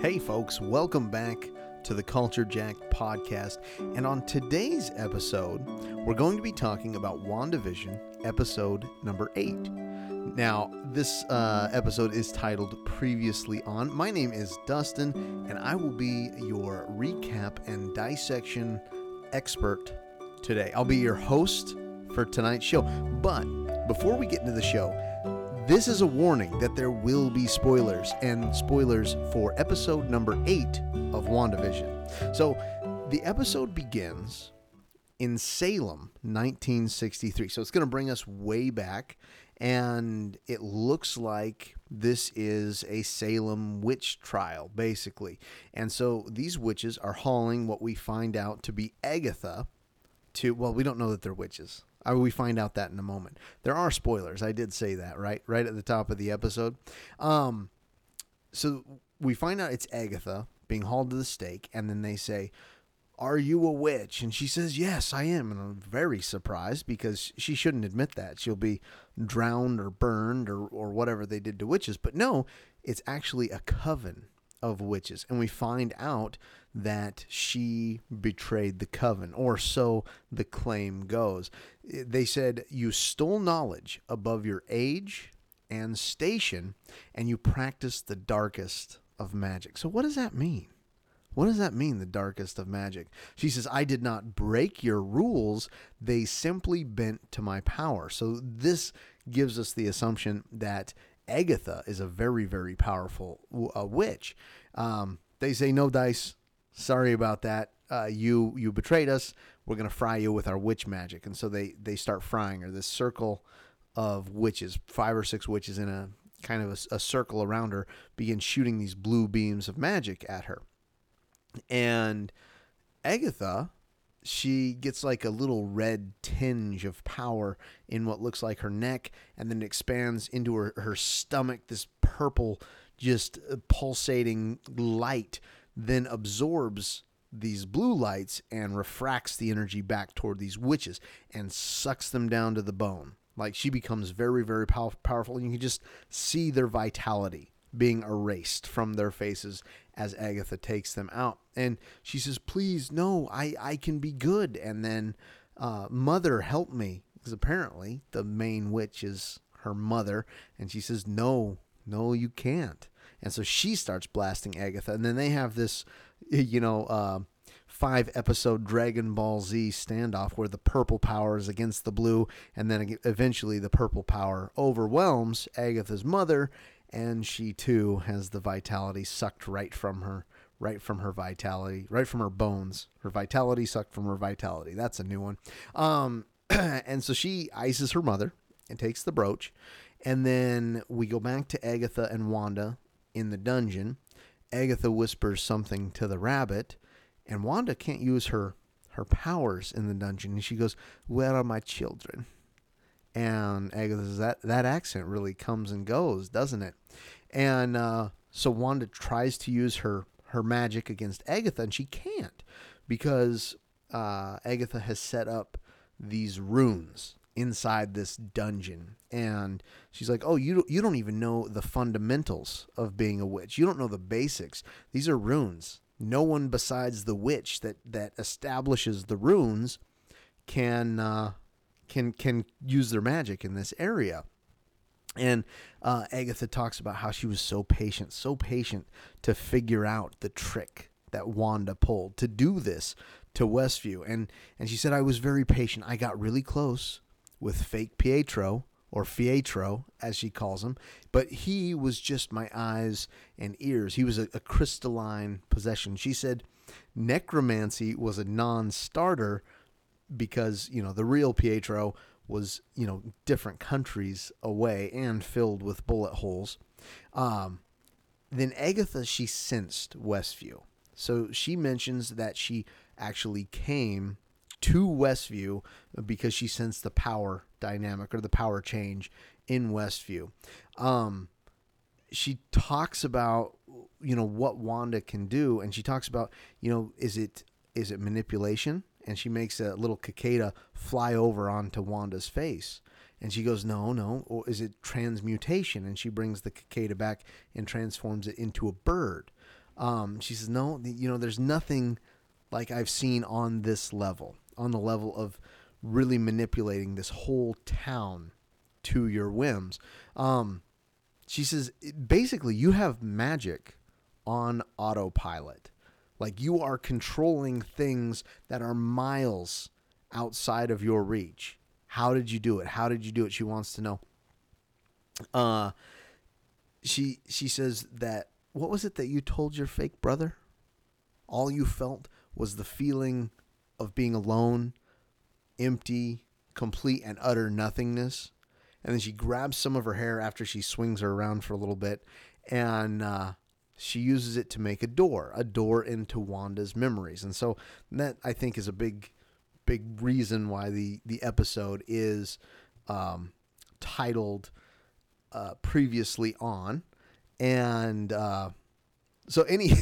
Hey, folks, welcome back to the Culture Jack podcast. And on today's episode, we're going to be talking about WandaVision, episode number eight. Now, this uh, episode is titled Previously On. My name is Dustin, and I will be your recap and dissection expert today. I'll be your host for tonight's show. But before we get into the show, this is a warning that there will be spoilers, and spoilers for episode number eight of WandaVision. So the episode begins in Salem, 1963. So it's going to bring us way back, and it looks like this is a Salem witch trial, basically. And so these witches are hauling what we find out to be Agatha to, well, we don't know that they're witches. I, we find out that in a moment. There are spoilers. I did say that, right? Right at the top of the episode. Um, so we find out it's Agatha being hauled to the stake, and then they say, Are you a witch? And she says, Yes, I am. And I'm very surprised because she shouldn't admit that. She'll be drowned or burned or, or whatever they did to witches. But no, it's actually a coven of witches. And we find out that she betrayed the coven, or so the claim goes. Eh, they said, You stole knowledge above your age and station, and you practiced the darkest of magic. So, what does that mean? What does that mean, the darkest of magic? She says, I did not break your rules. They simply bent to my power. So, this gives us the assumption that Agatha is a very, very powerful uh, witch. Um, they say, No dice, sorry about that. Uh, you you betrayed us. We're gonna fry you with our witch magic. And so they they start frying her. This circle of witches, five or six witches in a kind of a, a circle around her, begin shooting these blue beams of magic at her. And Agatha, she gets like a little red tinge of power in what looks like her neck, and then expands into her, her stomach, this purple, just uh, pulsating light then absorbs these blue lights and refracts the energy back toward these witches and sucks them down to the bone. Like she becomes very, very pow- powerful. And you can just see their vitality being erased from their faces as Agatha takes them out. And she says, Please, no, I, I can be good. And then, uh, Mother, help me. Because apparently the main witch is her mother. And she says, No, no, you can't. And so she starts blasting Agatha. And then they have this, you know, uh, five episode Dragon Ball Z standoff where the purple power is against the blue. And then eventually the purple power overwhelms Agatha's mother. And she too has the vitality sucked right from her, right from her vitality, right from her bones. Her vitality sucked from her vitality. That's a new one. Um, and so she ices her mother and takes the brooch. And then we go back to Agatha and Wanda in the dungeon. Agatha whispers something to the rabbit, and Wanda can't use her her powers in the dungeon. And she goes, "Where are my children?" And Agatha "That that accent really comes and goes, doesn't it?" And uh, so Wanda tries to use her her magic against Agatha, and she can't because uh, Agatha has set up these runes inside this dungeon. And she's like oh you you don't even know the fundamentals of being a witch. You don't know the basics. These are runes. No one besides the witch that that establishes the runes can uh, can can use their magic in this area and uh, Agatha talks about how she was so patient, so patient to figure out the trick that Wanda pulled to do this to Westview. And and she said I was very patient. I got really close with fake Pietro or Fietro, as she calls him, but he was just my eyes and ears. He was a, a crystalline possession. She said necromancy was a non starter because, you know, the real Pietro was, you know, different countries away and filled with bullet holes. Um, then Agatha, she sensed Westview. So she mentions that she actually came to Westview because she sensed the power dynamic or the power change in Westview. Um, she talks about you know what Wanda can do, and she talks about you know is it is it manipulation? And she makes a little cicada fly over onto Wanda's face. And she goes, No, no. Or is it transmutation? And she brings the cicada back and transforms it into a bird. Um, she says, no, you know, there's nothing like I've seen on this level, on the level of really manipulating this whole town to your whims. Um, she says, basically, you have magic on autopilot. Like you are controlling things that are miles outside of your reach. How did you do it? How did you do it? She wants to know. Uh, she she says that what was it that you told your fake brother? All you felt was the feeling of being alone, empty, complete and utter nothingness. And then she grabs some of her hair after she swings her around for a little bit, and uh, she uses it to make a door, a door into Wanda's memories. And so that I think is a big, big reason why the the episode is um, titled uh, previously on, and uh, so any.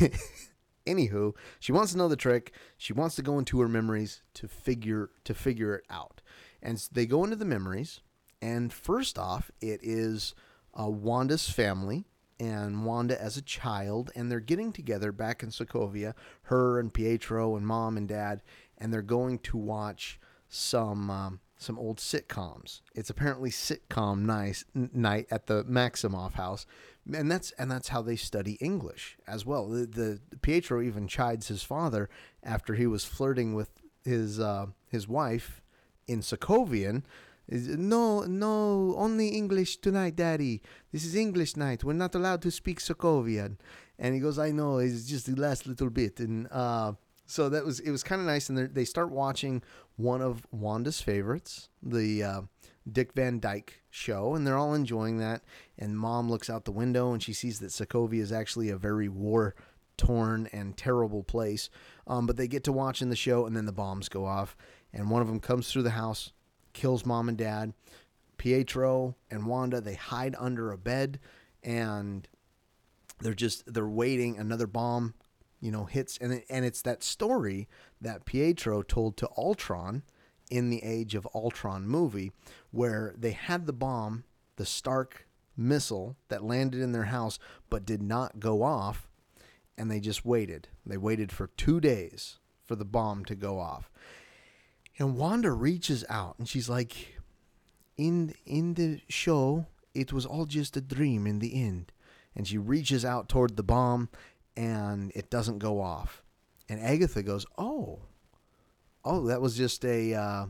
Anywho, she wants to know the trick. She wants to go into her memories to figure to figure it out. And so they go into the memories, and first off, it is uh, Wanda's family and Wanda as a child, and they're getting together back in Sokovia, her and Pietro and mom and dad, and they're going to watch some um, some old sitcoms. It's apparently sitcom nice night at the Maximoff house, and that's and that's how they study English as well. The, the Pietro even chides his father after he was flirting with his uh, his wife in Sokovian. No, no, only English tonight, Daddy. This is English night. We're not allowed to speak Sokovian. And he goes, I know. It's just the last little bit. And uh, so that was it was kind of nice. And they start watching one of Wanda's favorites, the uh, Dick Van Dyke show, and they're all enjoying that. And mom looks out the window and she sees that Sokovia is actually a very war torn and terrible place. Um, but they get to watching the show, and then the bombs go off, and one of them comes through the house, kills mom and dad. Pietro and Wanda they hide under a bed, and they're just they're waiting. Another bomb, you know, hits, and it, and it's that story that Pietro told to Ultron in the Age of Ultron movie, where they had the bomb, the Stark missile that landed in their house but did not go off, and they just waited. They waited for two days for the bomb to go off. And Wanda reaches out and she's like, in in the show, it was all just a dream in the end. And she reaches out toward the bomb and it doesn't go off. And Agatha goes, Oh, oh, that was just a, uh,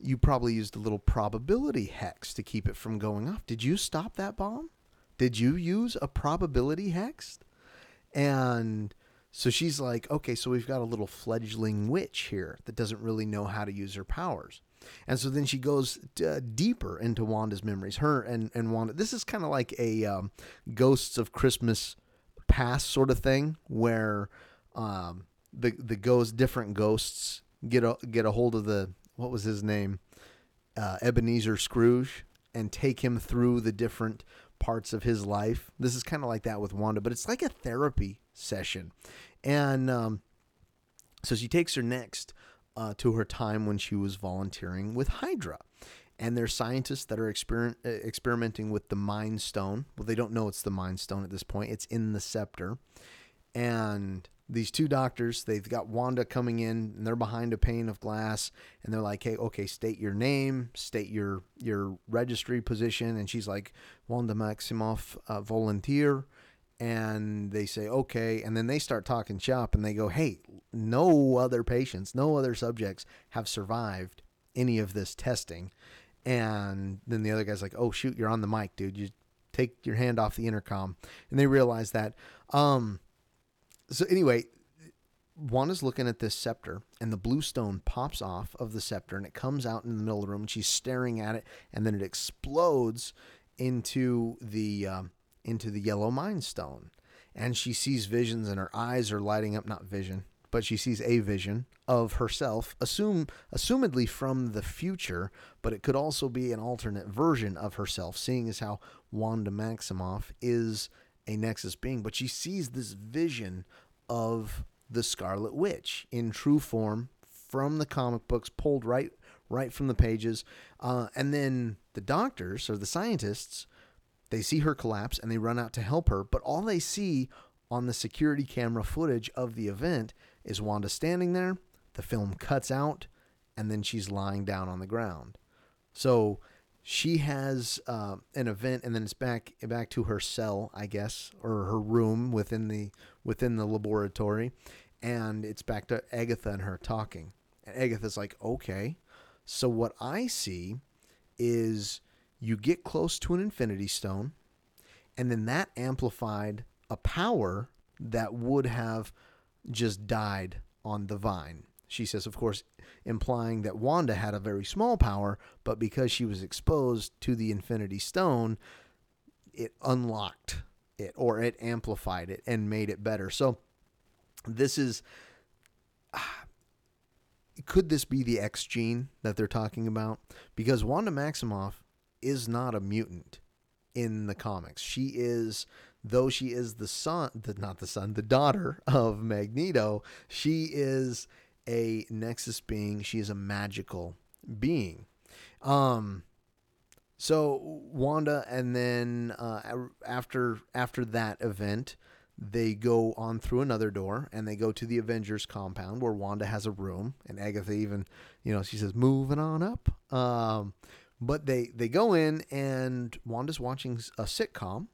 you probably used a little probability hex to keep it from going off. Did you stop that bomb? Did you use a probability hex? And so she's like, okay, so we've got a little fledgling witch here that doesn't really know how to use her powers. And so then she goes uh, deeper into Wanda's memories. Her and, and Wanda, this is kind of like a um, Ghosts of Christmas Past sort of thing where um, the the ghosts, different ghosts get a get a hold of the what was his name, uh, Ebenezer Scrooge, and take him through the different parts of his life. This is kind of like that with Wanda, but it's like a therapy session, and um, so she takes her next uh, to her time when she was volunteering with Hydra. And there's scientists that are exper- uh, experimenting with the Mind Stone. Well, they don't know it's the Mind Stone at this point. It's in the scepter. And these two doctors, they've got Wanda coming in and they're behind a pane of glass and they're like, "Hey, okay, state your name, state your your registry position." And she's like, "Wanda Maximoff, uh, volunteer." And they say, "Okay." And then they start talking shop and they go, "Hey, no other patients, no other subjects have survived any of this testing." And then the other guy's like, "Oh shoot, you're on the mic, dude. You take your hand off the intercom." And they realize that um so anyway, Wanda's looking at this scepter, and the blue stone pops off of the scepter, and it comes out in the middle of the room, and she's staring at it, and then it explodes into the um, into the yellow mind stone, and she sees visions, and her eyes are lighting up. Not vision, but she sees a vision of herself, assume assumedly from the future, but it could also be an alternate version of herself, seeing as how Wanda Maximoff is a Nexus being, but she sees this vision of the Scarlet Witch in true form from the comic books, pulled right right from the pages. Uh, and then the doctors or the scientists, they see her collapse and they run out to help her, but all they see on the security camera footage of the event is Wanda standing there. The film cuts out, and then she's lying down on the ground. So she has uh, an event, and then it's back back to her cell, I guess, or her room within the within the laboratory, and it's back to Agatha and her talking. And Agatha's like, "Okay, so what I see is you get close to an Infinity Stone, and then that amplified a power that would have just died on the vine." She says, of course, implying that Wanda had a very small power, but because she was exposed to the Infinity Stone, it unlocked it or it amplified it and made it better. So this is could this be the X gene that they're talking about? Because Wanda Maximoff is not a mutant in the comics. She is though she is the son, the, not the son, the daughter of Magneto, she is a Nexus being. She is a magical being. Um, so Wanda, and then uh, after after that event, they go on through another door and they go to the Avengers compound where Wanda has a room, and Agatha even, you know, she says, "Moving on up." Um, but they they go in and Wanda's watching a sitcom.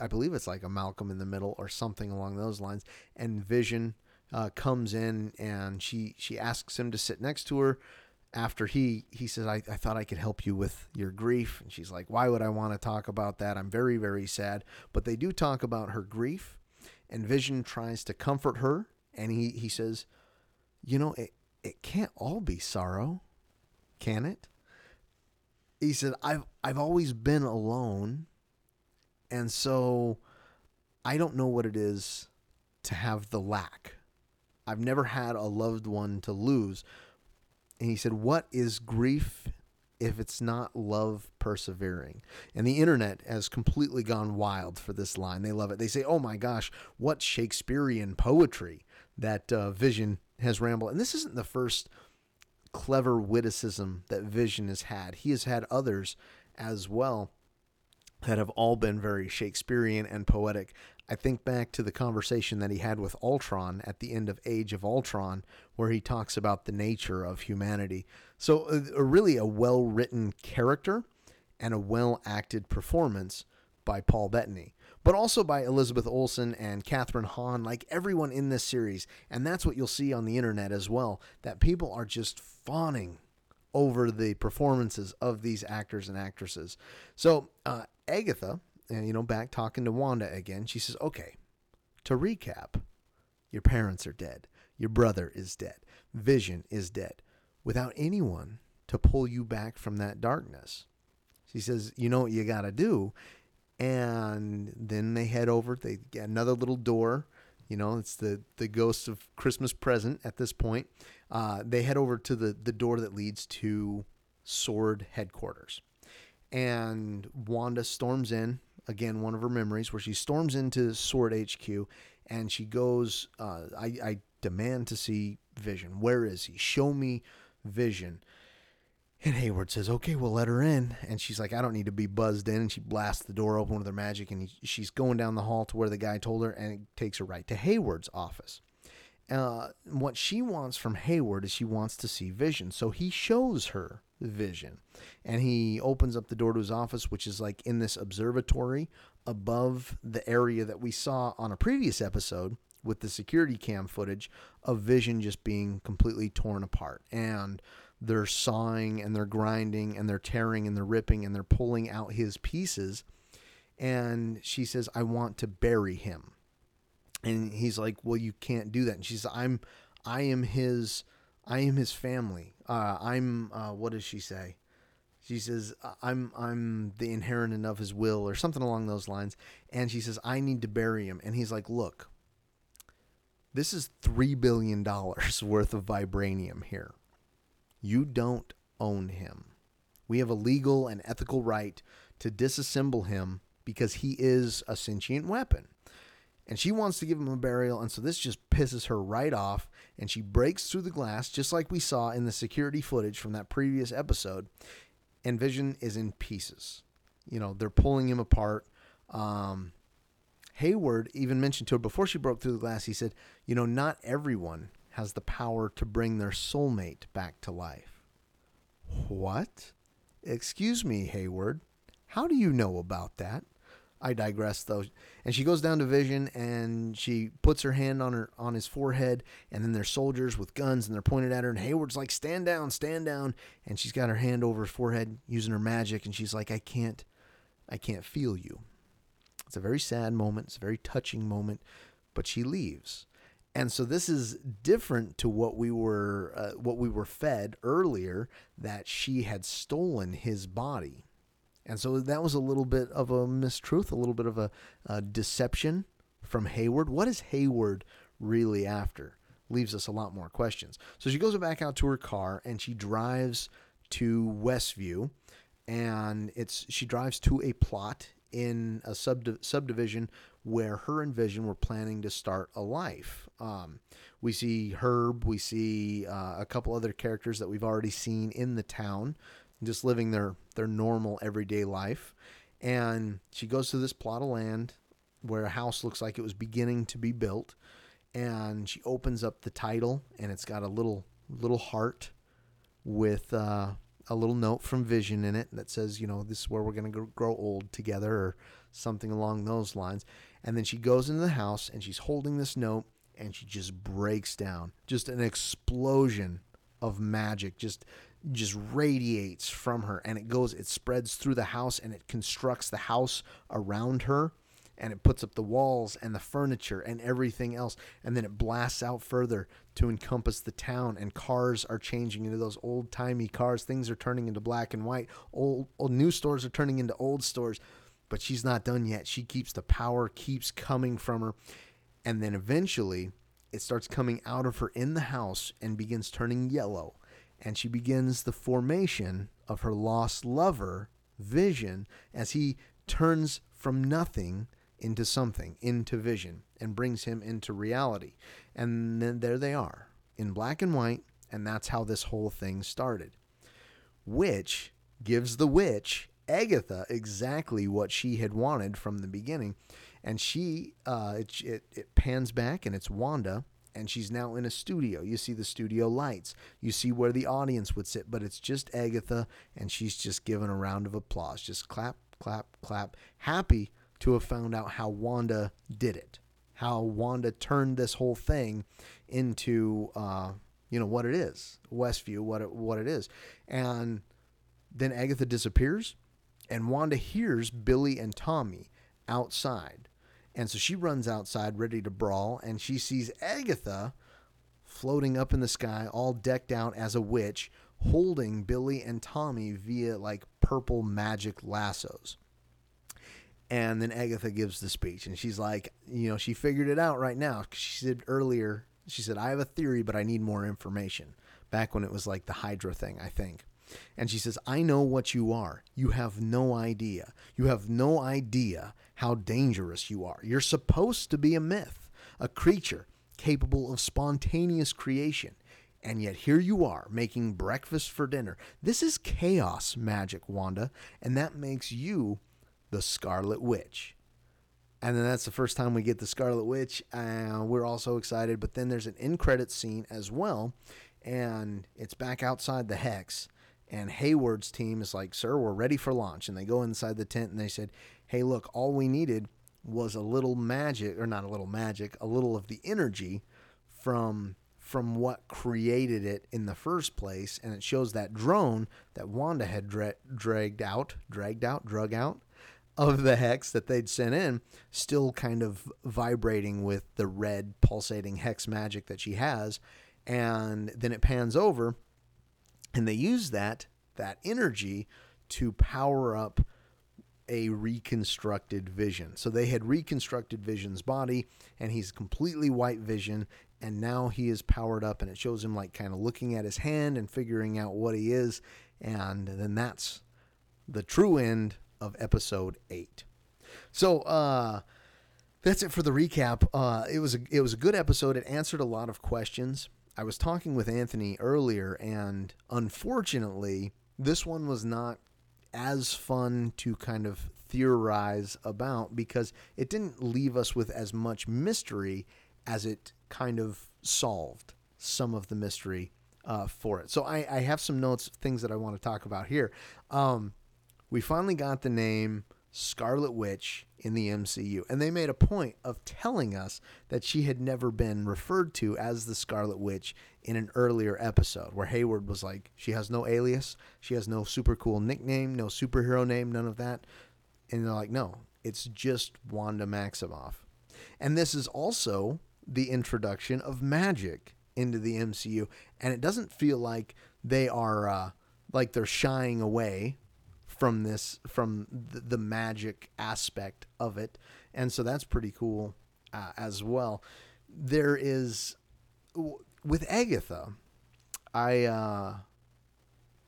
I believe it's like a Malcolm in the Middle or something along those lines, and Vision uh, comes in and she she asks him to sit next to her after he he says I, I thought i could help you with your grief. And she's like why would i want to talk about that? I'm very very sad. But they do talk about her grief and vision tries to comfort her and he he says you know it it can't all be sorrow can it he said i've i've always been alone and so i don't know what it is to have the lack I've never had a loved one to lose. And he said, What is grief if it's not love persevering? And the internet has completely gone wild for this line. They love it. They say, Oh my gosh, what Shakespearean poetry that uh, Vision has rambled. And this isn't the first clever witticism that Vision has had, he has had others as well that have all been very Shakespearean and poetic. I think back to the conversation that he had with Ultron at the end of Age of Ultron, where he talks about the nature of humanity. So, uh, really, a well written character and a well acted performance by Paul Bettany, but also by Elizabeth Olsen and Kathryn Hahn, like everyone in this series. And that's what you'll see on the internet as well, that people are just fawning over the performances of these actors and actresses. So, uh, Agatha and you know, back talking to Wanda again, she says, "Okay, to recap, your parents are dead. Your brother is dead. Vision is dead. Without anyone to pull you back from that darkness." She says, "You know what you got to do." And then they head over, they get another little door, you know, it's the the ghost of Christmas present at this point. Uh, they head over to the the door that leads to Sword headquarters, and Wanda storms in again one of her memories where she storms into Sword HQ and she goes, uh, I, I demand to see Vision. Where is he? Show me Vision. And Hayward says, okay, we'll let her in. And she's like, I don't need to be buzzed in. And she blasts the door open with her magic. And he, she's going down the hall to where the guy told her, and it takes her right to Hayward's office. Uh, what she wants from Hayward is she wants to see Vision. So he shows her Vision. And he opens up the door to his office, which is like in this observatory above the area that we saw on a previous episode with the security cam footage of Vision just being completely torn apart. And they're sawing and they're grinding and they're tearing and they're ripping and they're pulling out his pieces. And she says, I want to bury him. And he's like, Well, you can't do that. And she says, I'm I am his I am his family. Uh, I'm uh, what does she say? She says I'm I'm the inheritant of his will or something along those lines. And she says I need to bury him. And he's like, look, this is three billion dollars worth of vibranium here. You don't own him. We have a legal and ethical right to disassemble him because he is a sentient weapon. And she wants to give him a burial and so this just pisses her right off and she breaks through the glass just like we saw in the security footage from that previous episode and vision is in pieces. You know they're pulling him apart. Um, Hayward even mentioned to her before she broke through the glass, he said, You know, not everyone has the power to bring their soulmate back to life. What? Excuse me, Hayward. How do you know about that? I digress though. And she goes down to Vision and she puts her hand on her on his forehead and then there's soldiers with guns and they're pointed at her and Hayward's like stand down, stand down and she's got her hand over his forehead using her magic and she's like I can't I can't feel you. It's a very sad moment, it's a very touching moment, but she leaves. And so this is different to what we were uh, what we were fed earlier that she had stolen his body. And so that was a little bit of a mistruth, a little bit of a, a deception from Hayward. What is Hayward really after? Leaves us a lot more questions. So she goes back out to her car and she drives to Westview and it's she drives to a plot in a subdiv- subdivision where her and Vision were planning to start a life. Um, we see Herb, we see uh, a couple other characters that we've already seen in the town, just living their their normal everyday life. And she goes to this plot of land where a house looks like it was beginning to be built, and she opens up the title, and it's got a little little heart with uh, a little note from Vision in it that says, you know, this is where we're going to grow old together or something along those lines. And then she goes into the house and she's holding this note and she just breaks down. Just an explosion of magic just just radiates from her and it goes it spreads through the house and it constructs the house around her and it puts up the walls and the furniture and everything else and then it blasts out further to encompass the town and cars are changing into those old timey cars. Things are turning into black and white. Old, old new stores are turning into old stores. But she's not done yet. She keeps the power keeps coming from her. And then eventually it starts coming out of her in the house and begins turning yellow. And she begins the formation of her lost lover vision as he turns from nothing into something, into vision, and brings him into reality. And then there they are in black and white, and that's how this whole thing started. Which gives the witch, Agatha, exactly what she had wanted from the beginning. And she, uh, it, it, it pans back, and it's Wanda and she's now in a studio. You see the studio lights. You see where the audience would sit, but it's just Agatha, and she's just given a round of applause. Just clap, clap, clap. Happy to have found out how Wanda did it, how Wanda turned this whole thing into, uh, you know, what it is, Westview, what it, what it is. And then Agatha disappears, and Wanda hears Billy and Tommy outside. And so she runs outside ready to brawl, and she sees Agatha floating up in the sky, all decked out as a witch, holding Billy and Tommy via like purple magic lassos. And then Agatha gives the speech, and she's like, you know, she figured it out right now. She said earlier, she said, I have a theory, but I need more information. Back when it was like the Hydra thing, I think. And she says, I know what you are. You have no idea. You have no idea how dangerous you are. You're supposed to be a myth, a creature capable of spontaneous creation. And yet here you are making breakfast for dinner. This is chaos magic, Wanda, and that makes you the Scarlet Witch. And then that's the first time we get the Scarlet Witch. Uh, we're also excited. But then there's an in credit scene as well. And it's back outside the Hex. And Hayward's team is like, Sir, we're ready for launch. And they go inside the tent and they said, Hey, look, all we needed was a little magic, or not a little magic, a little of the energy from from what created it in the first place and it shows that drone that Wanda had dra- dragged out dragged out drug out of the hex that they'd sent in still kind of vibrating with the red pulsating hex magic that she has and then it pans over and they use that that energy to power up a reconstructed vision. So they had reconstructed Vision's body and he's completely white vision and now he is powered up and it shows him like kind of looking at his hand and figuring out what he is and then that's the true end of episode eight. So uh, that's it for the recap. Uh, it was a, it was a good episode. It answered a lot of questions. I was talking with Anthony earlier, and unfortunately, this one was not as fun to kind of theorize about because it didn't leave us with as much mystery as it kind of solved some of the mystery uh, for it. So I, I, have some notes, things that I want to talk about here. Um, we finally got the name Scarlet Witch in the MCU, and they made a point of telling us that she had never been referred to as the Scarlet Witch in an earlier episode, where Hayward was like, she has no alias, she has no super cool nickname, no superhero name, none of that. And they're like, no, it's just Wanda Maximoff. And this is also the introduction of magic into the MCU, and it doesn't feel like they are uh, like they're shying away from this from the, the magic aspect of it, and so that's pretty cool uh, as well. There is with Agatha, I uh,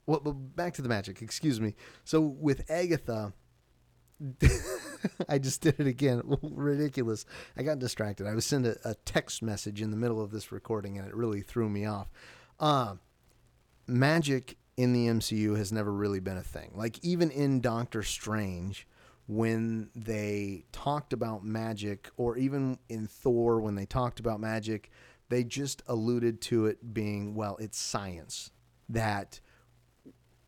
well back to the magic. Excuse me. So with Agatha. I just did it again. Ridiculous. I got distracted. I was sent a, a, text message in the middle of this recording and it really threw me off. Uh, magic in the MCU has never really been a thing. Like even in Doctor Strange, when they talked about magic, or even in Thor when they talked about magic, they just alluded to it being well, it's science that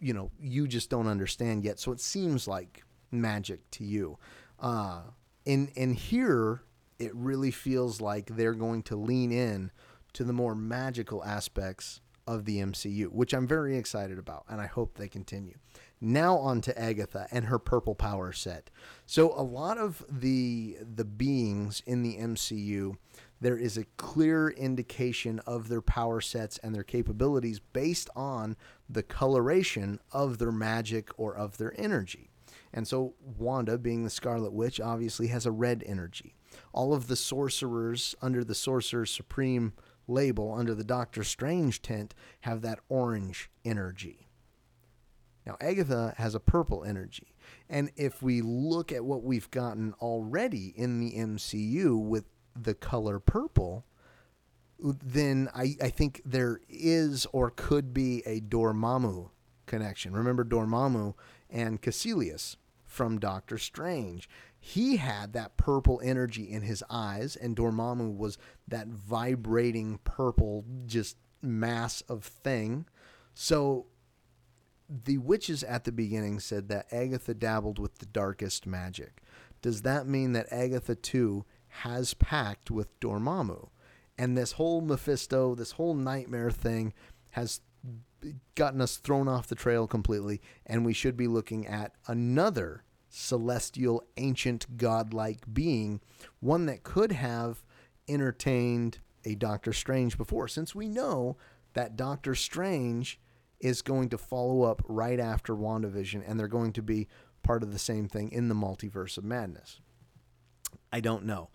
you know you just don't understand yet. So it seems like magic to you. Uh, in in here, it really feels like they're going to lean in to the more magical aspects of the MCU, which I'm very excited about, and I hope they continue. Now on to Agatha and her purple power set. So a lot of the the beings in the MCU, there is a clear indication of their power sets and their capabilities based on the coloration of their magic or of their energy. And so Wanda, being the Scarlet Witch, obviously has a red energy. All of the sorcerers under the Sorcerer Supreme label under the Doctor Strange tent have that orange energy. Now, Agatha has a purple energy. And if we look at what we've gotten already in the MCU with the color purple, then I, I think there is or could be a Dormammu connection. Remember Dormammu and Kaecilius from Doctor Strange he had that purple energy in his eyes, and Dormammu was that vibrating purple, just mass of thing. So the witches at the beginning said that Agatha dabbled with the darkest magic. Does that mean that Agatha too has packed with Dormammu? And this whole Mephisto, this whole nightmare thing has gotten us thrown off the trail completely, and we should be looking at another celestial, ancient, godlike being, one that could have entertained a Doctor Strange before, since we know that Doctor Strange is going to follow up right after WandaVision and they're going to be part of the same thing in the multiverse of madness. I don't know.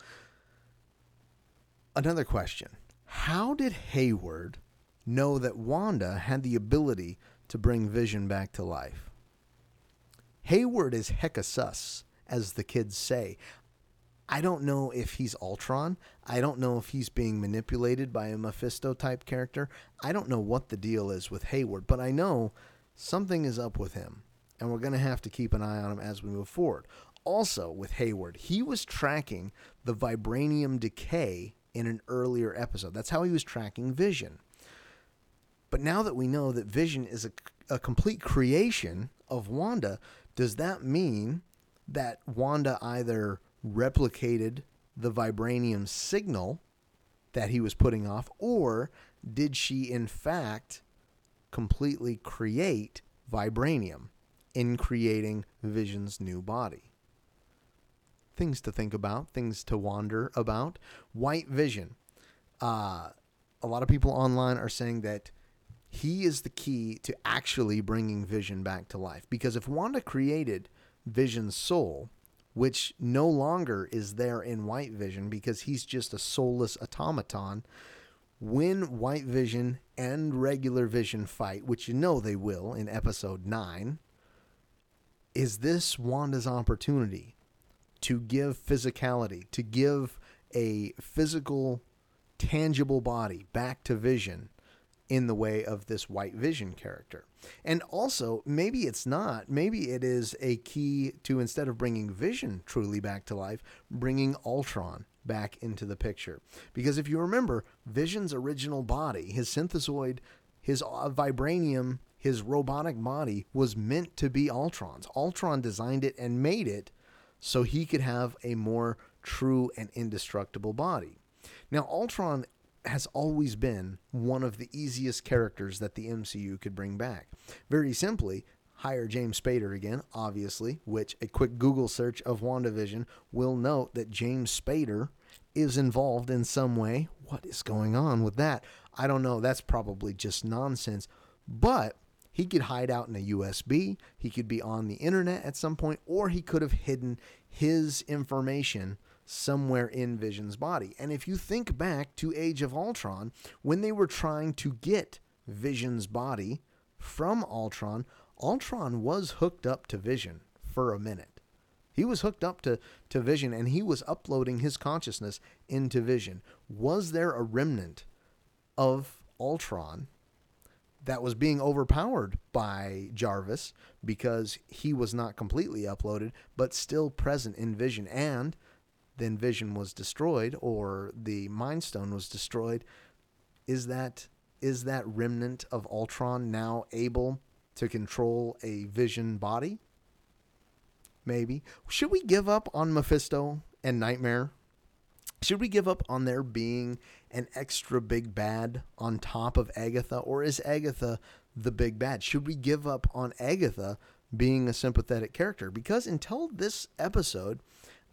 Another question How did Hayward know that Wanda had the ability to bring Vision back to life? Hayward is hecka sus, as the kids say. I don't know if he's Ultron. I don't know if he's being manipulated by a Mephisto type character. I don't know what the deal is with Hayward, but I know something is up with him, and we're going to have to keep an eye on him as we move forward. Also, with Hayward, he was tracking the vibranium decay in an earlier episode. That's how he was tracking Vision. But now that we know that Vision is a, a complete creation of Wanda, does that mean that Wanda either replicated the vibranium signal that he was putting off, or did she in fact completely create vibranium in creating Vision's new body? Things to think about, things to wonder about. White Vision. Uh, a lot of people online are saying that he is the key to actually bringing Vision back to life. Because if Wanda created Vision's soul, which no longer is there in White Vision because he's just a soulless automaton, when White Vision and regular Vision fight, which you know they will in episode 9, is this Wanda's opportunity to give physicality, to give a physical, tangible body back to Vision in the way of this White Vision character. And also, maybe it's not. Maybe it is a key to instead of bringing Vision truly back to life, bringing Ultron back into the picture. Because if you remember, Vision's original body, his synthesoid, his uh, vibranium, his robotic body was meant to be Ultron's. Ultron designed it and made it so he could have a more true and indestructible body. Now, Ultron has always been one of the easiest characters that the MCU could bring back. Very simply, hire James Spader again, obviously, which a quick Google search of WandaVision will note that James Spader is involved in some way. What is going on with that? I don't know. That's probably just nonsense. But he could hide out in a USB, he could be on the internet at some point, or he could have hidden his information somewhere in Vision's body. And if you think back to Age of Ultron, when they were trying to get Vision's body from Ultron, Ultron was hooked up to Vision for a minute. He was hooked up to, to Vision and he was uploading his consciousness into Vision. Was there a remnant of Ultron that was being overpowered by Jarvis because he was not completely uploaded, but still present in Vision? And then Vision was destroyed or the Mind Stone was destroyed, is that is that remnant of Ultron now able to control a Vision body? Maybe. Should we give up on Mephisto and Nightmare? Should we give up on there being an extra big bad on top of Agatha, or is Agatha the big bad? Should we give up on Agatha being a sympathetic character? Because until this episode,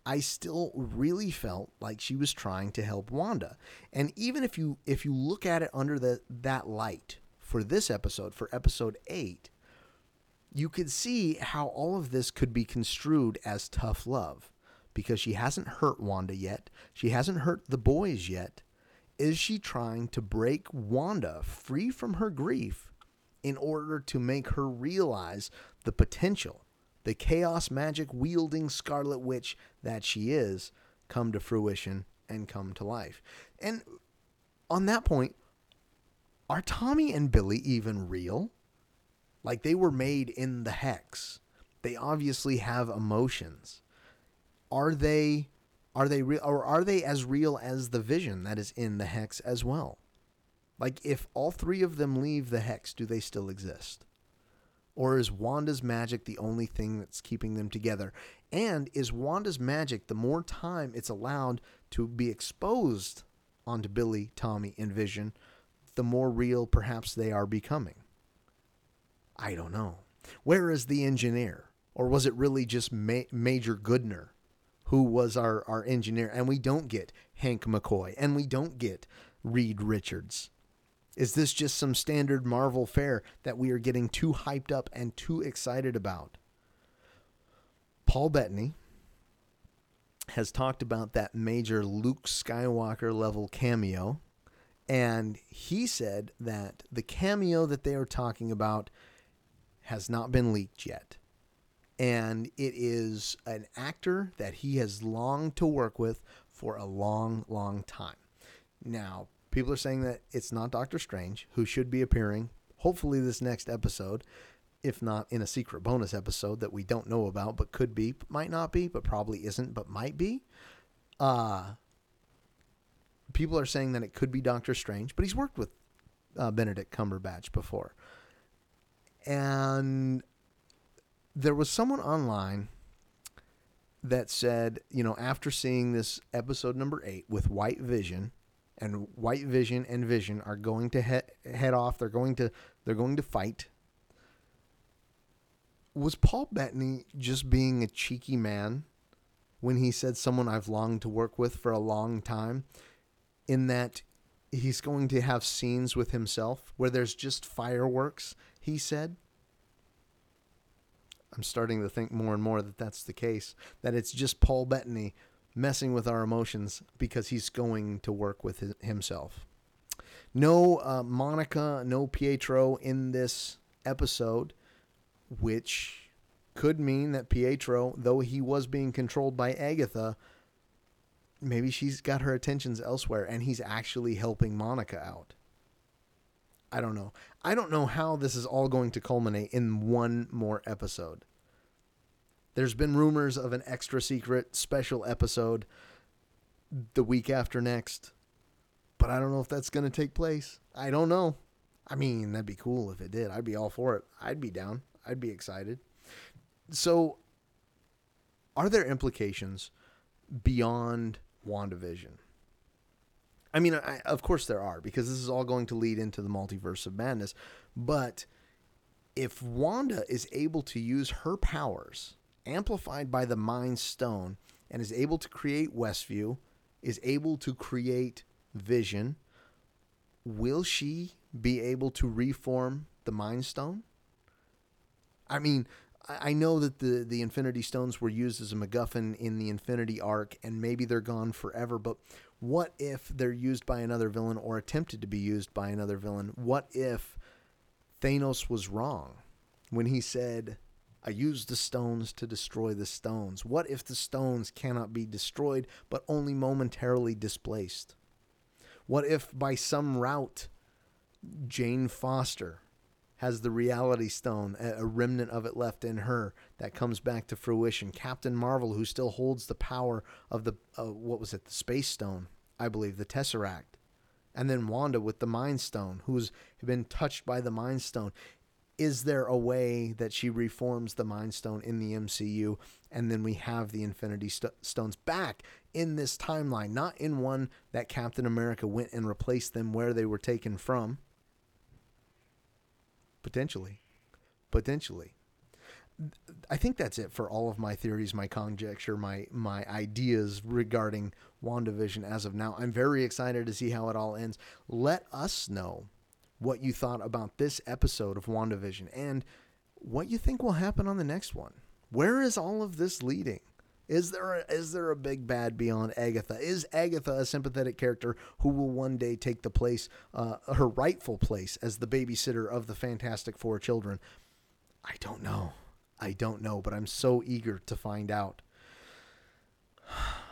I still really felt like she was trying to help Wanda. And even if you if you look at it under the that light for this episode, for episode 8, you could see how all of this could be construed as tough love because she hasn't hurt Wanda yet. She hasn't hurt the boys yet. Is she trying to break Wanda free from her grief in order to make her realize the potential the chaos magic wielding Scarlet Witch that she is come to fruition and come to life. And on that point, are Tommy and Billy even real? Like they were made in the hex. They obviously have emotions. Are they are they real or are they as real as the vision that is in the hex as well? Like if all three of them leave the hex, do they still exist? Or is Wanda's magic the only thing that's keeping them together? And is Wanda's magic, the more time it's allowed to be exposed onto Billy, Tommy, and Vision, the more real perhaps they are becoming? I don't know. Where is the engineer? Or was it really just Ma- Major Goodner who was our, our engineer? And we don't get Hank McCoy and we don't get Reed Richards. Is this just some standard Marvel fare that we are getting too hyped up and too excited about? Paul Bettany has talked about that major Luke Skywalker level cameo, and he said that the cameo that they are talking about has not been leaked yet. And it is an actor that he has longed to work with for a long, long time. Now, People are saying that it's not Doctor Strange, who should be appearing, hopefully, this next episode, if not in a secret bonus episode that we don't know about, but could be, might not be, but probably isn't, but might be. Uh, people are saying that it could be Doctor Strange, but he's worked with uh, Benedict Cumberbatch before. And there was someone online that said, you know, after seeing this episode number eight with White Vision, and White Vision and Vision are going to head head off. They're going to they're going to fight. Was Paul Bettany just being a cheeky man when he said someone I've longed to work with for a long time? In that he's going to have scenes with himself where there's just fireworks, he said. I'm starting to think more and more that that's the case, that it's just Paul Bettany messing with our emotions because he's going to work with his, himself. No uh, Monica, no Pietro in this episode, which could mean that Pietro, though he was being controlled by Agatha, maybe she's got her attentions elsewhere and he's actually helping Monica out. I don't know. I don't know how this is all going to culminate in one more episode. There's been rumors of an extra secret special episode the week after next, but I don't know if that's going to take place. I don't know. I mean, that'd be cool if it did. I'd be all for it. I'd be down. I'd be excited. So, are there implications beyond WandaVision? I mean, I, of course there are, because this is all going to lead into the multiverse of madness. But if Wanda is able to use her powers, amplified by the Mind Stone, and is able to create Westview, is able to create Vision, will she be able to reform the Mind Stone? I mean, I know that the, the Infinity Stones were used as a MacGuffin in the Infinity Arc, and maybe they're gone forever, but what if they're used by another villain or attempted to be used by another villain? What if Thanos was wrong when he said, I use the stones to destroy the stones? What if the stones cannot be destroyed but only momentarily displaced? What if by some route Jane Foster has the reality stone, a remnant of it left in her that comes back to fruition. Captain Marvel, who still holds the power of the, uh, what was it, the Space Stone, I believe, the Tesseract. And then Wanda with the Mind Stone, who's been touched by the Mind Stone. Is there a way that she reforms the Mind Stone in the MCU and then we have the Infinity St- Stones back in this timeline, not in one that Captain America went and replaced them where they were taken from? Potentially. Potentially. I think that's it for all of my theories, my conjecture, my my ideas regarding WandaVision as of now. I'm very excited to see how it all ends. Let us know what you thought about this episode of WandaVision and what you think will happen on the next one. Where is all of this leading? Is there a, is there a big bad beyond Agatha? Is Agatha a sympathetic character who will one day take the place, uh, her rightful place as the babysitter of the Fantastic Four children? I don't know. I don't know, but I'm so eager to find out.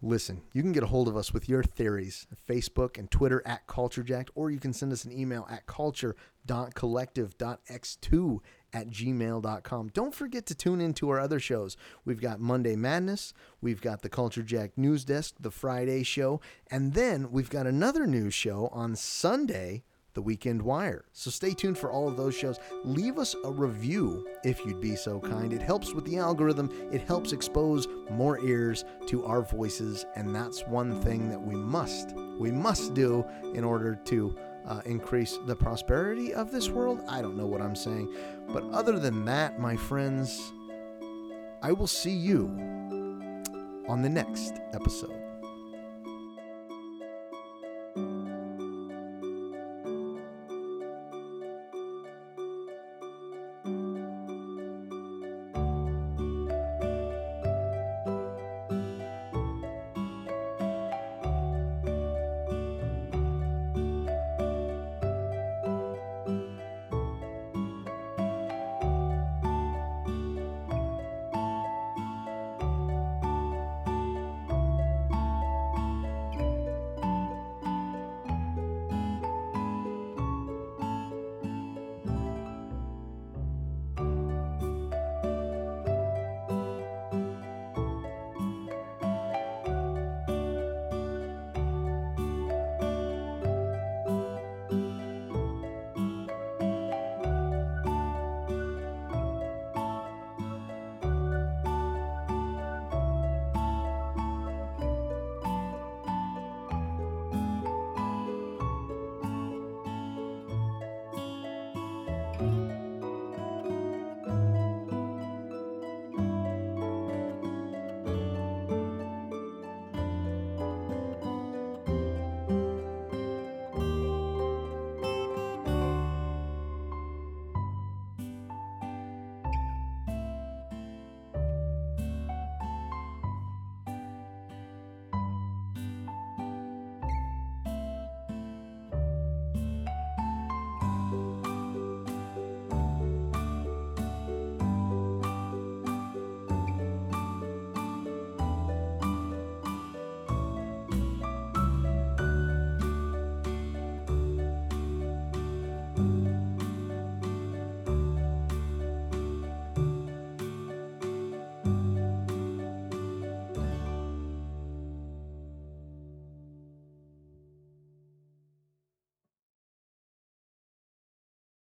Listen, you can get a hold of us with your theories, Facebook and Twitter at CultureJacked, or you can send us an email at culture.collective.x2 at gmail.com. Don't forget to tune into our other shows. We've got Monday Madness, we've got the Culture Jack News Desk, the Friday show, and then we've got another news show on Sunday the Weekend Wire. So stay tuned for all of those shows. Leave us a review if you'd be so kind. It helps with the algorithm, it helps expose more ears to our voices, and that's one thing that we must, we must do in order to uh, increase the prosperity of this world. I don't know what I'm saying. But other than that, my friends, I will see you on the next episode.